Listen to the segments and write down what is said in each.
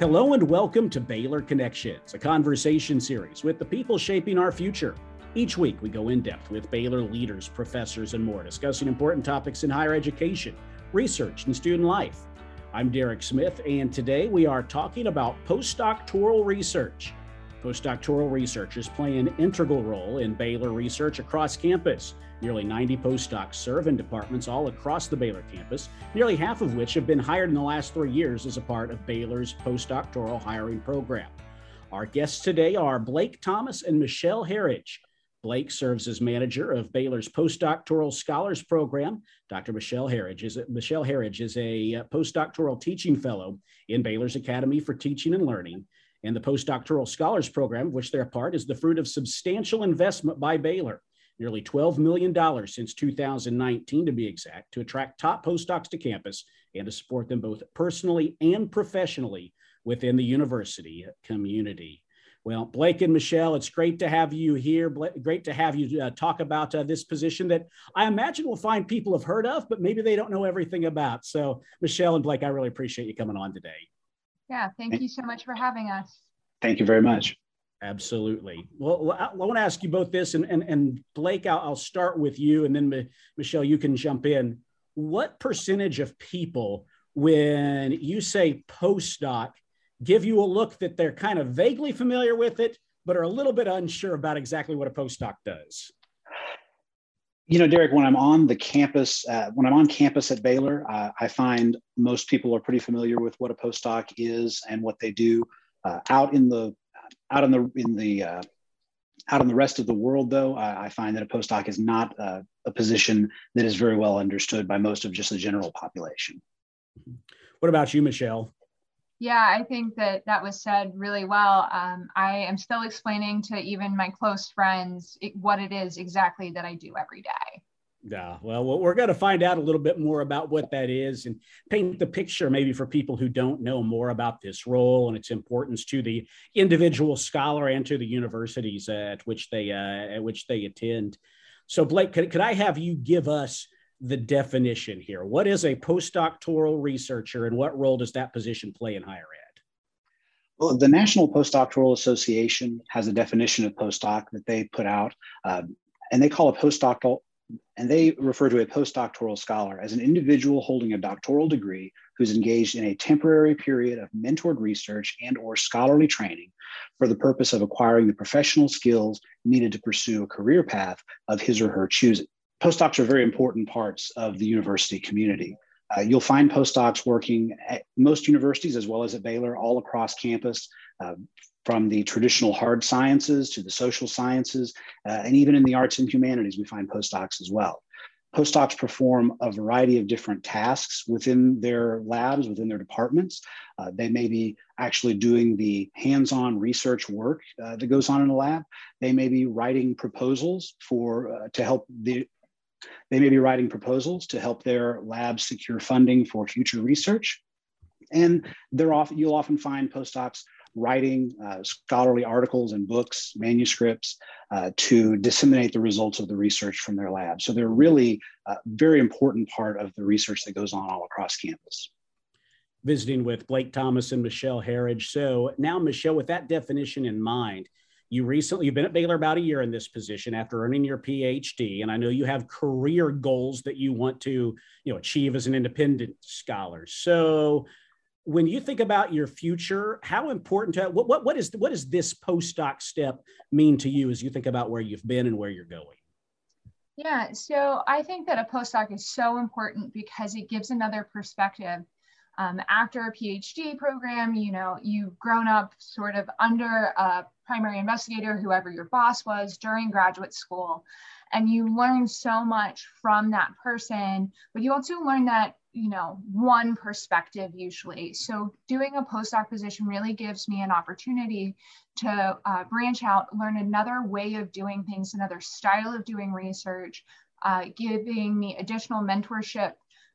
Hello and welcome to Baylor Connections, a conversation series with the people shaping our future. Each week, we go in depth with Baylor leaders, professors, and more, discussing important topics in higher education, research, and student life. I'm Derek Smith, and today we are talking about postdoctoral research. Postdoctoral researchers play an integral role in Baylor research across campus. Nearly 90 postdocs serve in departments all across the Baylor campus, nearly half of which have been hired in the last three years as a part of Baylor's postdoctoral hiring program. Our guests today are Blake Thomas and Michelle Herridge. Blake serves as manager of Baylor's postdoctoral scholars program. Dr. Michelle Herridge is Michelle Herridge is a uh, postdoctoral teaching fellow in Baylor's Academy for Teaching and Learning. And the postdoctoral scholars program, of which they're part, is the fruit of substantial investment by Baylor nearly $12 million since 2019 to be exact, to attract top postdocs to campus and to support them both personally and professionally within the university community. Well, Blake and Michelle, it's great to have you here. Great to have you uh, talk about uh, this position that I imagine we'll find people have heard of, but maybe they don't know everything about. So, Michelle and Blake, I really appreciate you coming on today. Yeah, thank you so much for having us. Thank you very much. Absolutely. Well, I, want to ask you both this, and and, and Blake, I'll, I'll start with you, and then uh, Michelle, you can jump in. What percentage of people, when you say postdoc, give you a look that they're kind of vaguely familiar with it, but are a little bit unsure about exactly what a postdoc does? You know, Derek, when I'm on the campus, uh, when I'm on campus at Baylor, uh, I find most people are pretty familiar with what a postdoc is and what they do. Uh, out in the out in the in the uh, out in the rest of the world, though, I, I find that a postdoc is not uh, a position that is very well understood by most of just the general population. What about you, Michelle? Yeah, I think that that was said really well. Um, I am still explaining to even my close friends it, what it is exactly that I do every day. Yeah, well, we're going to find out a little bit more about what that is and paint the picture maybe for people who don't know more about this role and its importance to the individual scholar and to the universities at which they uh, at which they attend. So, Blake, could, could I have you give us the definition here? What is a postdoctoral researcher, and what role does that position play in higher ed? Well, the National Postdoctoral Association has a definition of postdoc that they put out, um, and they call a postdoctoral and they refer to a postdoctoral scholar as an individual holding a doctoral degree who's engaged in a temporary period of mentored research and or scholarly training for the purpose of acquiring the professional skills needed to pursue a career path of his or her choosing. Postdocs are very important parts of the university community. Uh, you'll find postdocs working at most universities as well as at Baylor all across campus, uh, from the traditional hard sciences to the social sciences, uh, and even in the arts and humanities, we find postdocs as well. Postdocs perform a variety of different tasks within their labs, within their departments. Uh, they may be actually doing the hands-on research work uh, that goes on in a lab. They may be writing proposals for uh, to help the they may be writing proposals to help their labs secure funding for future research. And they're often, you'll often find postdocs writing uh, scholarly articles and books, manuscripts uh, to disseminate the results of the research from their lab. So they're really a very important part of the research that goes on all across campus. Visiting with Blake Thomas and Michelle Herridge. So now, Michelle, with that definition in mind, you recently you've been at Baylor about a year in this position after earning your PhD, and I know you have career goals that you want to you know achieve as an independent scholar. So when you think about your future, how important to what, what, what is what does this postdoc step mean to you as you think about where you've been and where you're going? Yeah, so I think that a postdoc is so important because it gives another perspective. Um, after a PhD program, you know, you've grown up sort of under a primary investigator, whoever your boss was during graduate school, and you learn so much from that person, but you also learn that you know one perspective usually. So doing a postdoc position really gives me an opportunity to uh, branch out learn another way of doing things another style of doing research uh, giving me additional mentorship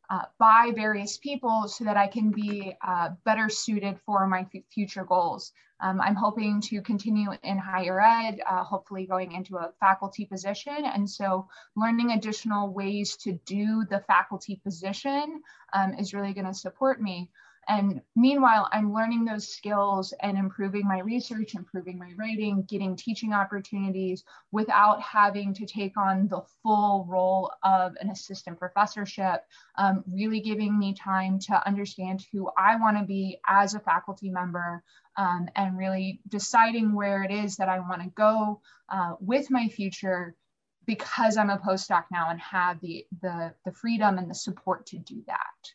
uh, by various people so that I can be uh, better suited for my future goals. Um, I'm hoping to continue in higher ed, uh, hopefully going into a faculty position. And so learning additional ways to do the faculty position um, is really going to support me. And meanwhile, I'm learning those skills and improving my research, improving my writing, getting teaching opportunities without having to take on the full role of an assistant professorship, um, really giving me time to understand who I want to be as a faculty member um, and really deciding where it is that I want to go uh, with my future because I'm a postdoc now and have the, the, the freedom and the support to do that.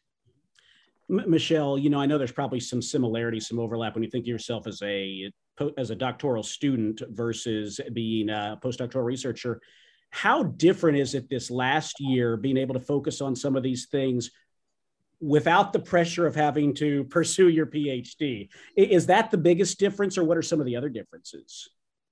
M- Michelle, you know, I know there's probably some similarity, some overlap when you think of yourself as a as a doctoral student versus being a postdoctoral researcher. How different is it this last year being able to focus on some of these things without the pressure of having to pursue your PhD? Is that the biggest difference, or what are some of the other differences?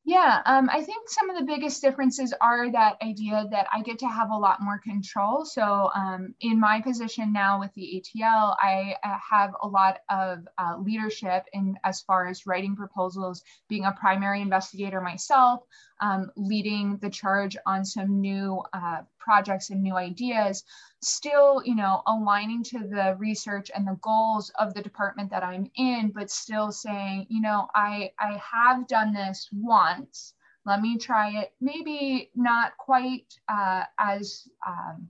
Yeah, um, I think some of the biggest differences are that idea that I get to have a lot more control. So, um, in my position now with the ATL, I uh, have a lot of uh, leadership in as far as writing proposals, being a primary investigator myself, um, leading the charge on some new uh, projects and new ideas still, you know, aligning to the research and the goals of the department that I'm in, but still saying, you know, I, I have done this once. Let me try it. Maybe not quite uh, as um,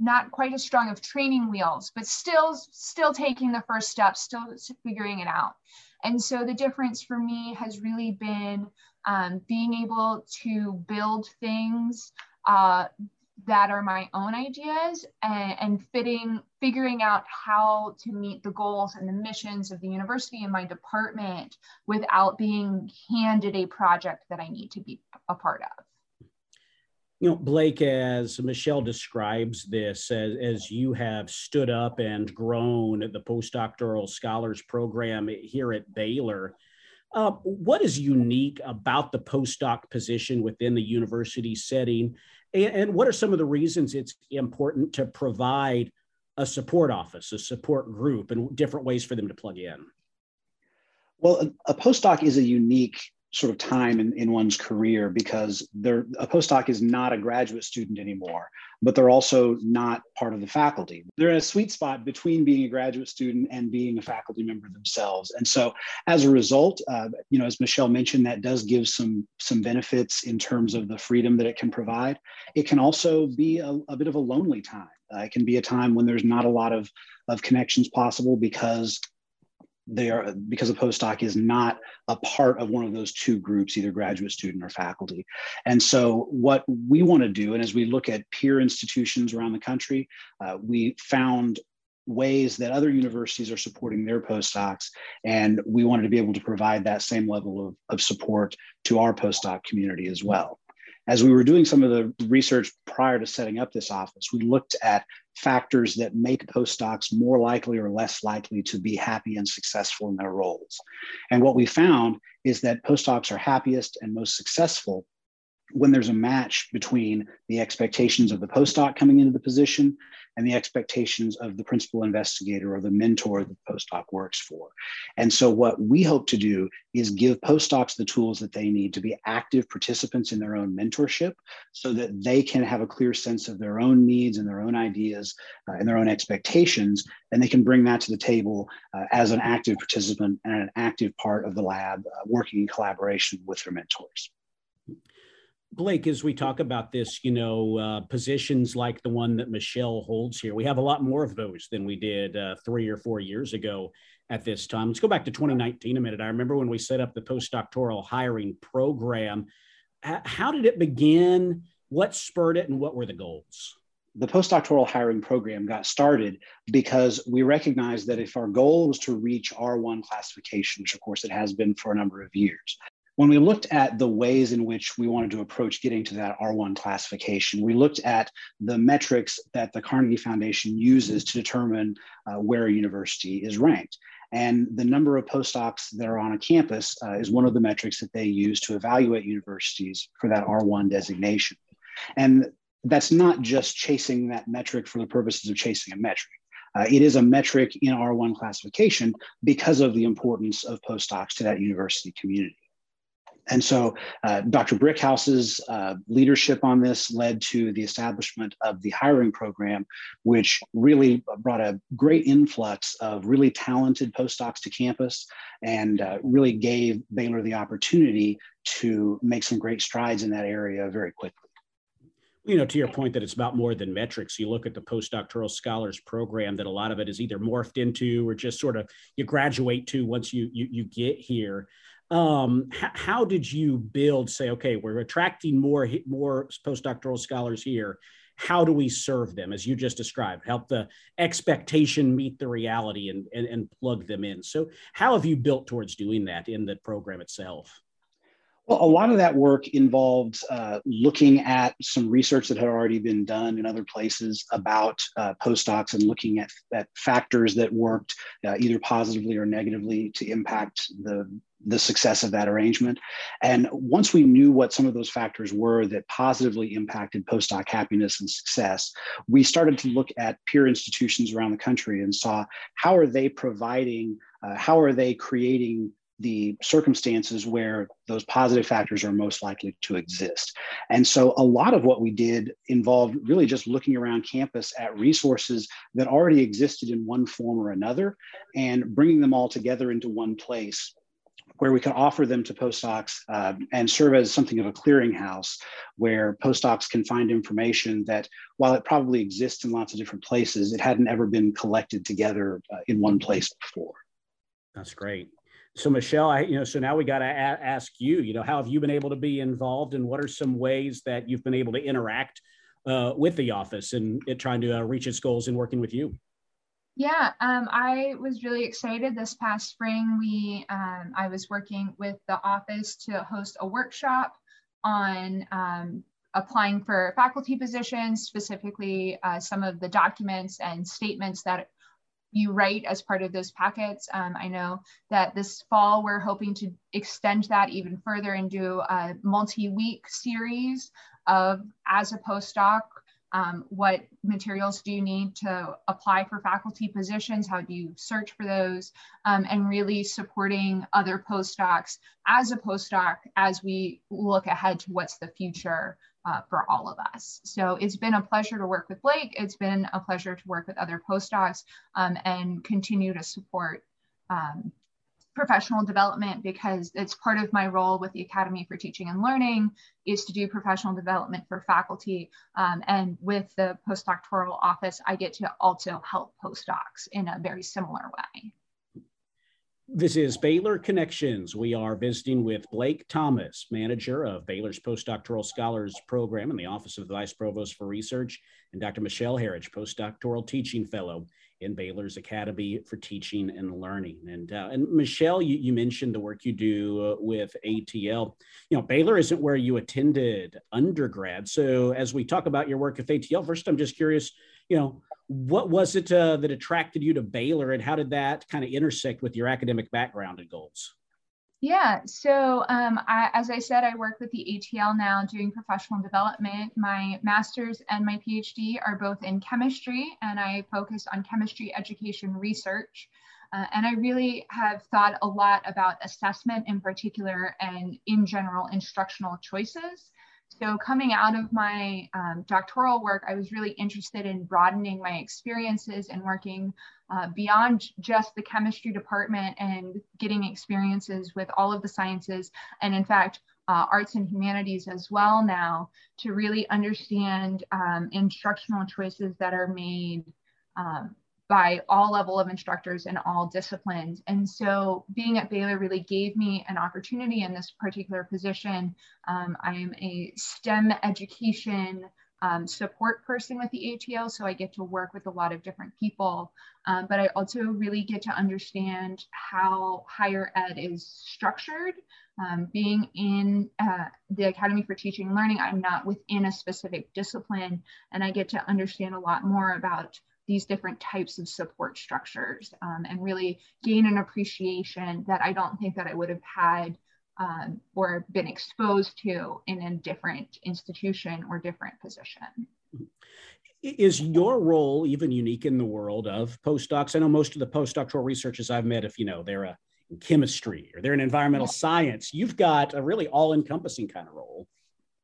not quite as strong of training wheels, but still still taking the first step, still figuring it out. And so the difference for me has really been um, being able to build things uh, that are my own ideas and, and, fitting figuring out how to meet the goals and the missions of the university and my department without being handed a project that i need to be a part of. You know blake as michelle describes this as, as you have stood up and grown the postdoctoral scholars program here at baylor uh, what is unique about the postdoc position within the university setting and, and what are some of the reasons it's important to provide a support office, a support group, and different ways for them to plug in? Well, a, a postdoc is a unique sort of time in, in one's career because they're a postdoc is not a graduate student anymore but they're also not part of the faculty. They're in a sweet spot between being a graduate student and being a faculty member themselves. And so as a result uh, you know as michelle mentioned that does give some some benefits in terms of the freedom that it can provide. It can also be a, a bit of a lonely time. Uh, it can be a time when there's not a lot of of connections possible because they are because a postdoc is not a part of one of those two groups either graduate student or faculty. And so what we want to do and as we look at peer institutions around the country uh, we found ways that other universities are supporting their postdocs and we wanted to be able to provide that same level of, of support to our postdoc community as well as we were doing some of the research prior to setting up this office, we looked at factors that make postdocs more likely or less likely to be happy and successful in their roles. And what we found is that postdocs are happiest and most successful when there's a match between the expectations of the postdoc coming into the position and the expectations of the principal investigator or the mentor that the postdoc works for. And so, what we hope to do is give postdocs the tools that they need to be active participants in their own mentorship so that they can have a clear sense of their own needs and their own ideas uh, and their own expectations. And they can bring that to the table uh, as an active participant and an active part of the lab, uh, working in collaboration with their mentors. Blake, as we talk about this, you know, uh, positions like the one that Michelle holds here, we have a lot more of those than we did uh, three or four years ago at this time. Let's go back to 2019 a minute. I remember when we set up the postdoctoral hiring program. How did it begin? What spurred it, and what were the goals? The postdoctoral hiring program got started because we recognized that if our goal was to reach R1 classification, which of course it has been for a number of years, when we looked at the ways in which we wanted to approach getting to that R1 classification, we looked at the metrics that the Carnegie Foundation uses to determine uh, where a university is ranked. And the number of postdocs that are on a campus uh, is one of the metrics that they use to evaluate universities for that R1 designation. And that's not just chasing that metric for the purposes of chasing a metric. Uh, it is a metric in R1 classification because of the importance of postdocs to that university community. And so uh, Dr. Brickhouse's uh, leadership on this led to the establishment of the hiring program, which really brought a great influx of really talented postdocs to campus and uh, really gave Baylor the opportunity to make some great strides in that area very quickly. You know, to your point that it's about more than metrics, you look at the postdoctoral scholars program that a lot of it is either morphed into or just sort of you graduate to once you you, you get here um, h- how did you build say okay we're attracting more more postdoctoral scholars here. How do we serve them as you just described? Help the expectation meet the reality and, and, and plug them in. So how have you built towards doing that in the program itself well, a lot of that work involved uh, looking at some research that had already been done in other places about uh, postdocs and looking at, at factors that worked uh, either positively or negatively to impact the the success of that arrangement. And once we knew what some of those factors were that positively impacted postdoc happiness and success, we started to look at peer institutions around the country and saw how are they providing, uh, how are they creating the circumstances where those positive factors are most likely to exist. And so a lot of what we did involved really just looking around campus at resources that already existed in one form or another and bringing them all together into one place where we could offer them to postdocs uh, and serve as something of a clearinghouse where postdocs can find information that while it probably exists in lots of different places, it hadn't ever been collected together uh, in one place before. That's great. So Michelle, I, you know, so now we got to ask you, you know, how have you been able to be involved and what are some ways that you've been able to interact uh, with the office and it trying to uh, reach its goals in working with you? Yeah, um, I was really excited this past spring. We, um, I was working with the office to host a workshop on um, applying for faculty positions, specifically uh, some of the documents and statements that you write as part of those packets. Um, I know that this fall we're hoping to extend that even further and do a multi-week series of as a postdoc um, what materials do you need to apply for faculty positions? How do you search for those? Um, and really supporting other postdocs as a postdoc as we look ahead to what's the future uh, for all of us. So it's been a pleasure to work with Blake. It's been a pleasure to work with other postdocs um, and continue to support um, professional development because it's part of my role with the Academy for Teaching and Learning is to do professional development for faculty. Um, and with the postdoctoral office, I get to also help postdocs in a very similar way. This is Baylor Connections. We are visiting with Blake Thomas, manager of Baylor's Postdoctoral Scholars Program in the Office of the Vice Provost for Research, and Dr. Michelle Herridge, Postdoctoral Teaching Fellow in Baylor's Academy for Teaching and Learning. And uh, and Michelle, you, you mentioned the work you do uh, with ATL. You know, Baylor isn't where you attended undergrad. So as we talk about your work with ATL, first, I'm just curious. You know, what was it uh, that attracted you to Baylor, and how did that kind of intersect with your academic background and goals? Yeah, so um, I, as I said, I work with the ATL now doing professional development. My master's and my PhD are both in chemistry, and I focus on chemistry education research. Uh, and I really have thought a lot about assessment in particular and in general instructional choices. So coming out of my um, doctoral work, I was really interested in broadening my experiences and working uh, beyond just the chemistry department and getting experiences with all of the sciences and in fact uh, arts and humanities as well now to really understand um, instructional choices that are made um, by all level of instructors in all disciplines. And so being at Baylor really gave me an opportunity in this particular position. Um, I am a STEM education um, support person with the ATL, so I get to work with a lot of different people. Um, but I also really get to understand how higher ed is structured. Um, being in uh, the Academy for Teaching and Learning, I'm not within a specific discipline, and I get to understand a lot more about these different types of support structures um, and really gain an appreciation that I don't think that I would have had um, or been exposed to in a different institution or different position. Is your role even unique in the world of postdocs? I know most of the postdoctoral researchers I've met, if you know, they're a chemistry or they're in environmental science. You've got a really all encompassing kind of role.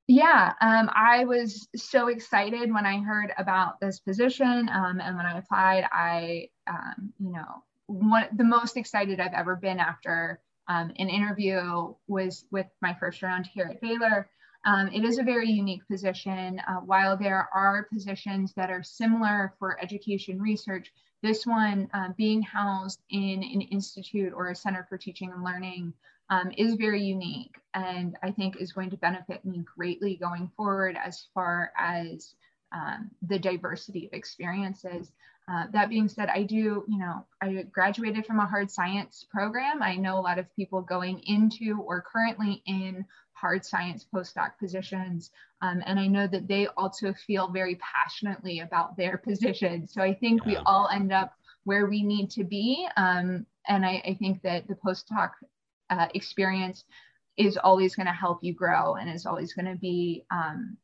Yeah, um, I was so excited when I heard about this position, um, and when I applied, I, um, you know, one the most excited I've ever been after um, an interview was with my first round here at Baylor. Um, it is a very unique position. Uh, while there are positions that are similar for education research, this one uh, being housed in an institute or a center for teaching and learning um, is very unique and I think is going to benefit me greatly going forward as far as um, the diversity of experiences. Uh, that being said, I do, you know, I graduated from a hard science program. I know a lot of people going into or currently in hard science postdoc positions. Um, and I know that they also feel very passionately about their position. So I think yeah. we all end up where we need to be. Um, and I, I, think that the postdoc uh, experience is always going to help you grow and is always going to be, um,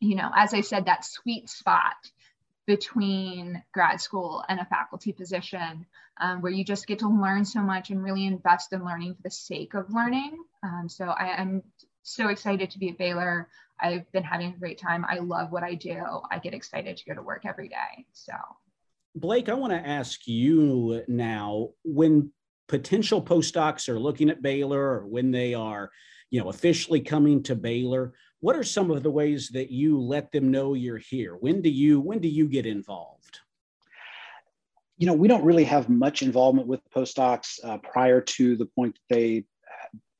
you know, as I said, that sweet spot between grad school and a faculty position um, where you just get to learn so much and really invest in learning for the sake of learning. Um, so I am so excited to be at Baylor. I've been having a great time. I love what I do. I get excited to go to work every day. So, Blake, I want to ask you now when potential postdocs are looking at Baylor or when they are, you know, officially coming to Baylor, what are some of the ways that you let them know you're here? When do you when do you get involved? You know, we don't really have much involvement with postdocs uh, prior to the point that they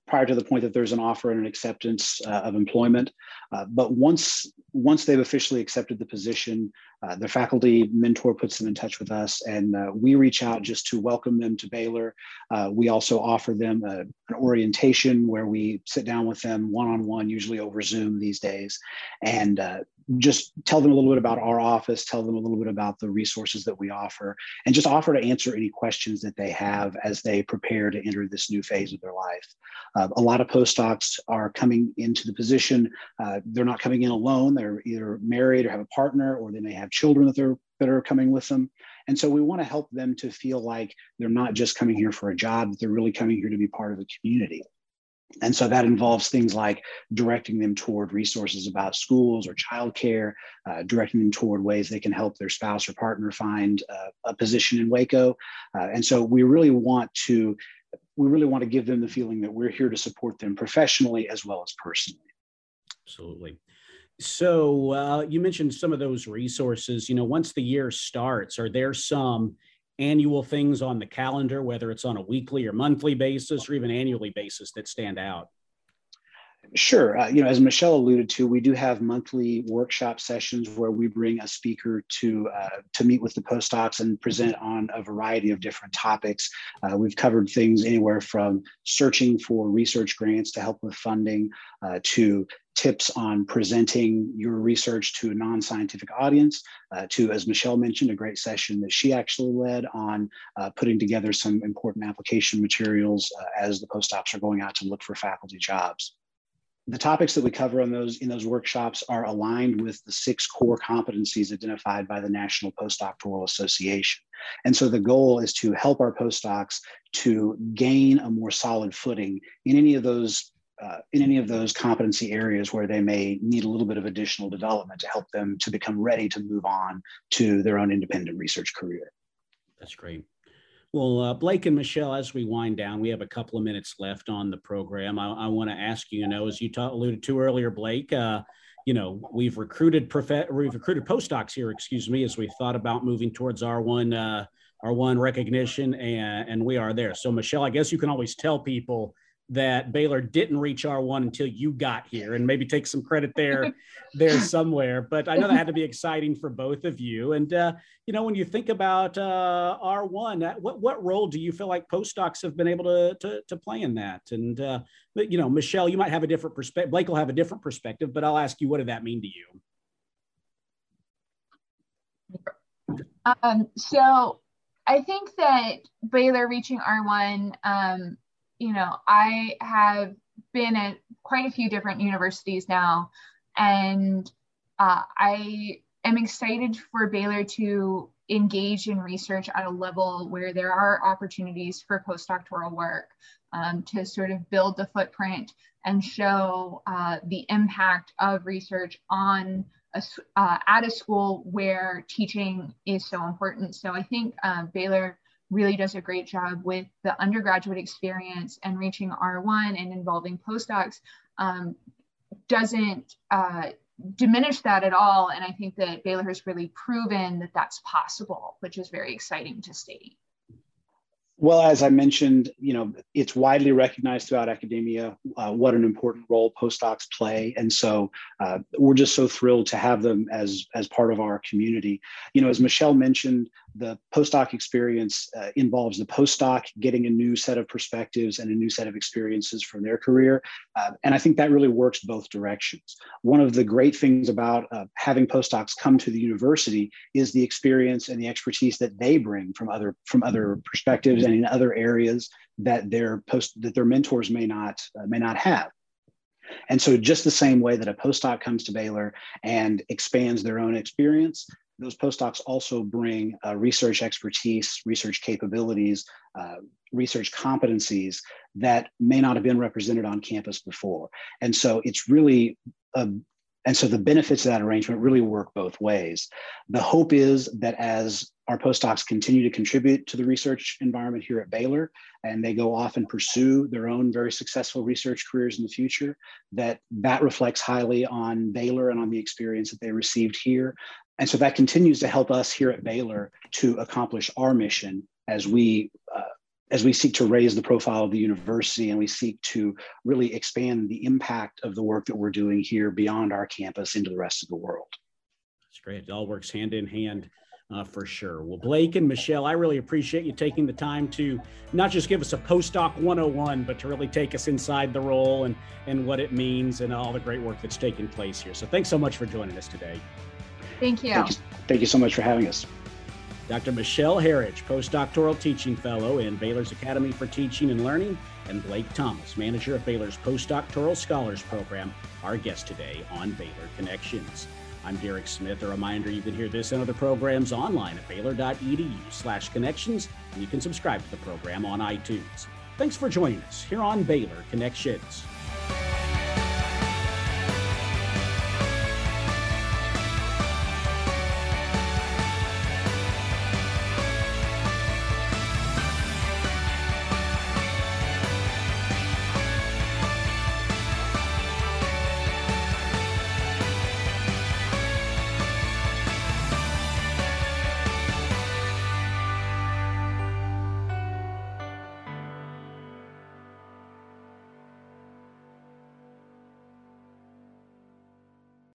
prior to the point that there's an offer and an acceptance uh, of employment. Uh, but once once they've officially accepted the position, uh, their faculty mentor puts them in touch with us, and uh, we reach out just to welcome them to Baylor. Uh, we also offer them a, an orientation where we sit down with them one on one, usually over Zoom these days, and uh, just tell them a little bit about our office, tell them a little bit about the resources that we offer, and just offer to answer any questions that they have as they prepare to enter this new phase of their life. Uh, a lot of postdocs are coming into the position. Uh, they're not coming in alone. They're either married or have a partner, or they may have children that they're that are coming with them. And so we want to help them to feel like they're not just coming here for a job, they're really coming here to be part of the community. And so that involves things like directing them toward resources about schools or childcare, uh, directing them toward ways they can help their spouse or partner find uh, a position in Waco. Uh, and so we really want to we really want to give them the feeling that we're here to support them professionally as well as personally. Absolutely. So uh, you mentioned some of those resources. You know, once the year starts, are there some annual things on the calendar, whether it's on a weekly or monthly basis or even annually basis that stand out? Sure. Uh, you know, as Michelle alluded to, we do have monthly workshop sessions where we bring a speaker to uh, to meet with the postdocs and present on a variety of different topics. Uh, we've covered things anywhere from searching for research grants to help with funding uh, to tips on presenting your research to a non-scientific audience uh, to as michelle mentioned a great session that she actually led on uh, putting together some important application materials uh, as the postdocs are going out to look for faculty jobs the topics that we cover those in those workshops are aligned with the six core competencies identified by the National Postdoctoral Association. And so the goal is to help our postdocs to gain a more solid footing in any of those uh, in any of those competency areas where they may need a little bit of additional development to help them to become ready to move on to their own independent research career. That's great. Well, uh, Blake and Michelle, as we wind down, we have a couple of minutes left on the program. I, I want to ask you, you know, as you ta- alluded to earlier, Blake, uh, you know, we've recruited prof- we've recruited postdocs here, excuse me, as we thought about moving towards R1 uh, R1 recognition, and, and we are there. So, Michelle, I guess you can always tell people that Baylor didn't reach R1 until you got here and maybe take some credit there there somewhere but I know that had to be exciting for both of you. And uh, you know when you think about uh, R1 uh, what what role do you feel like postdocs have been able to to, to play in that? And uh, but you know Michelle you might have a different perspective Blake will have a different perspective but I'll ask you what did that mean to you? Um, so I think that Baylor reaching R1 um, you know, I have been at quite a few different universities now, and uh, I am excited for Baylor to engage in research at a level where there are opportunities for postdoctoral work um, to sort of build the footprint and show uh, the impact of research on a, uh, at a school where teaching is so important. So I think uh, Baylor really does a great job with the undergraduate experience and reaching R1 and involving postdocs um, doesn't uh, diminish that at all. And I think that Baylor has really proven that that's possible, which is very exciting to see. Well, as I mentioned, you know, it's widely recognized throughout academia uh, what an important role postdocs play, and so uh, we're just so thrilled to have them as as part of our community. You know, as Michelle mentioned, the postdoc experience uh, involves the postdoc getting a new set of perspectives and a new set of experiences from their career, uh, and I think that really works both directions. One of the great things about uh, having postdocs come to the university is the experience and the expertise that they bring from other from other perspectives and in other areas that their post that their mentors may not uh, may not have. And so, just the same way that a postdoc comes to Baylor and expands their own experience, those postdocs also bring uh, research expertise, research capabilities, uh, research competencies that may not have been represented on campus before. And so, it's really a, and so the benefits of that arrangement really work both ways. The hope is that as our postdocs continue to contribute to the research environment here at Baylor, and they go off and pursue their own very successful research careers in the future, that that reflects highly on Baylor and on the experience that they received here. And so that continues to help us here at Baylor to accomplish our mission as we uh, as we seek to raise the profile of the university and we seek to really expand the impact of the work that we're doing here beyond our campus into the rest of the world. That's great. It all works hand in hand. Uh, for sure. Well, Blake and Michelle, I really appreciate you taking the time to not just give us a postdoc 101, but to really take us inside the role and, and what it means and all the great work that's taking place here. So thanks so much for joining us today. Thank you. Thank you, thank you so much for having us. Dr. Michelle Herridge, postdoctoral teaching fellow in Baylor's Academy for Teaching and Learning, and Blake Thomas, manager of Baylor's postdoctoral scholars program, our guest today on Baylor Connections. I'm Derek Smith. A reminder you can hear this and other programs online at baylor.edu slash connections, and you can subscribe to the program on iTunes. Thanks for joining us here on Baylor Connections.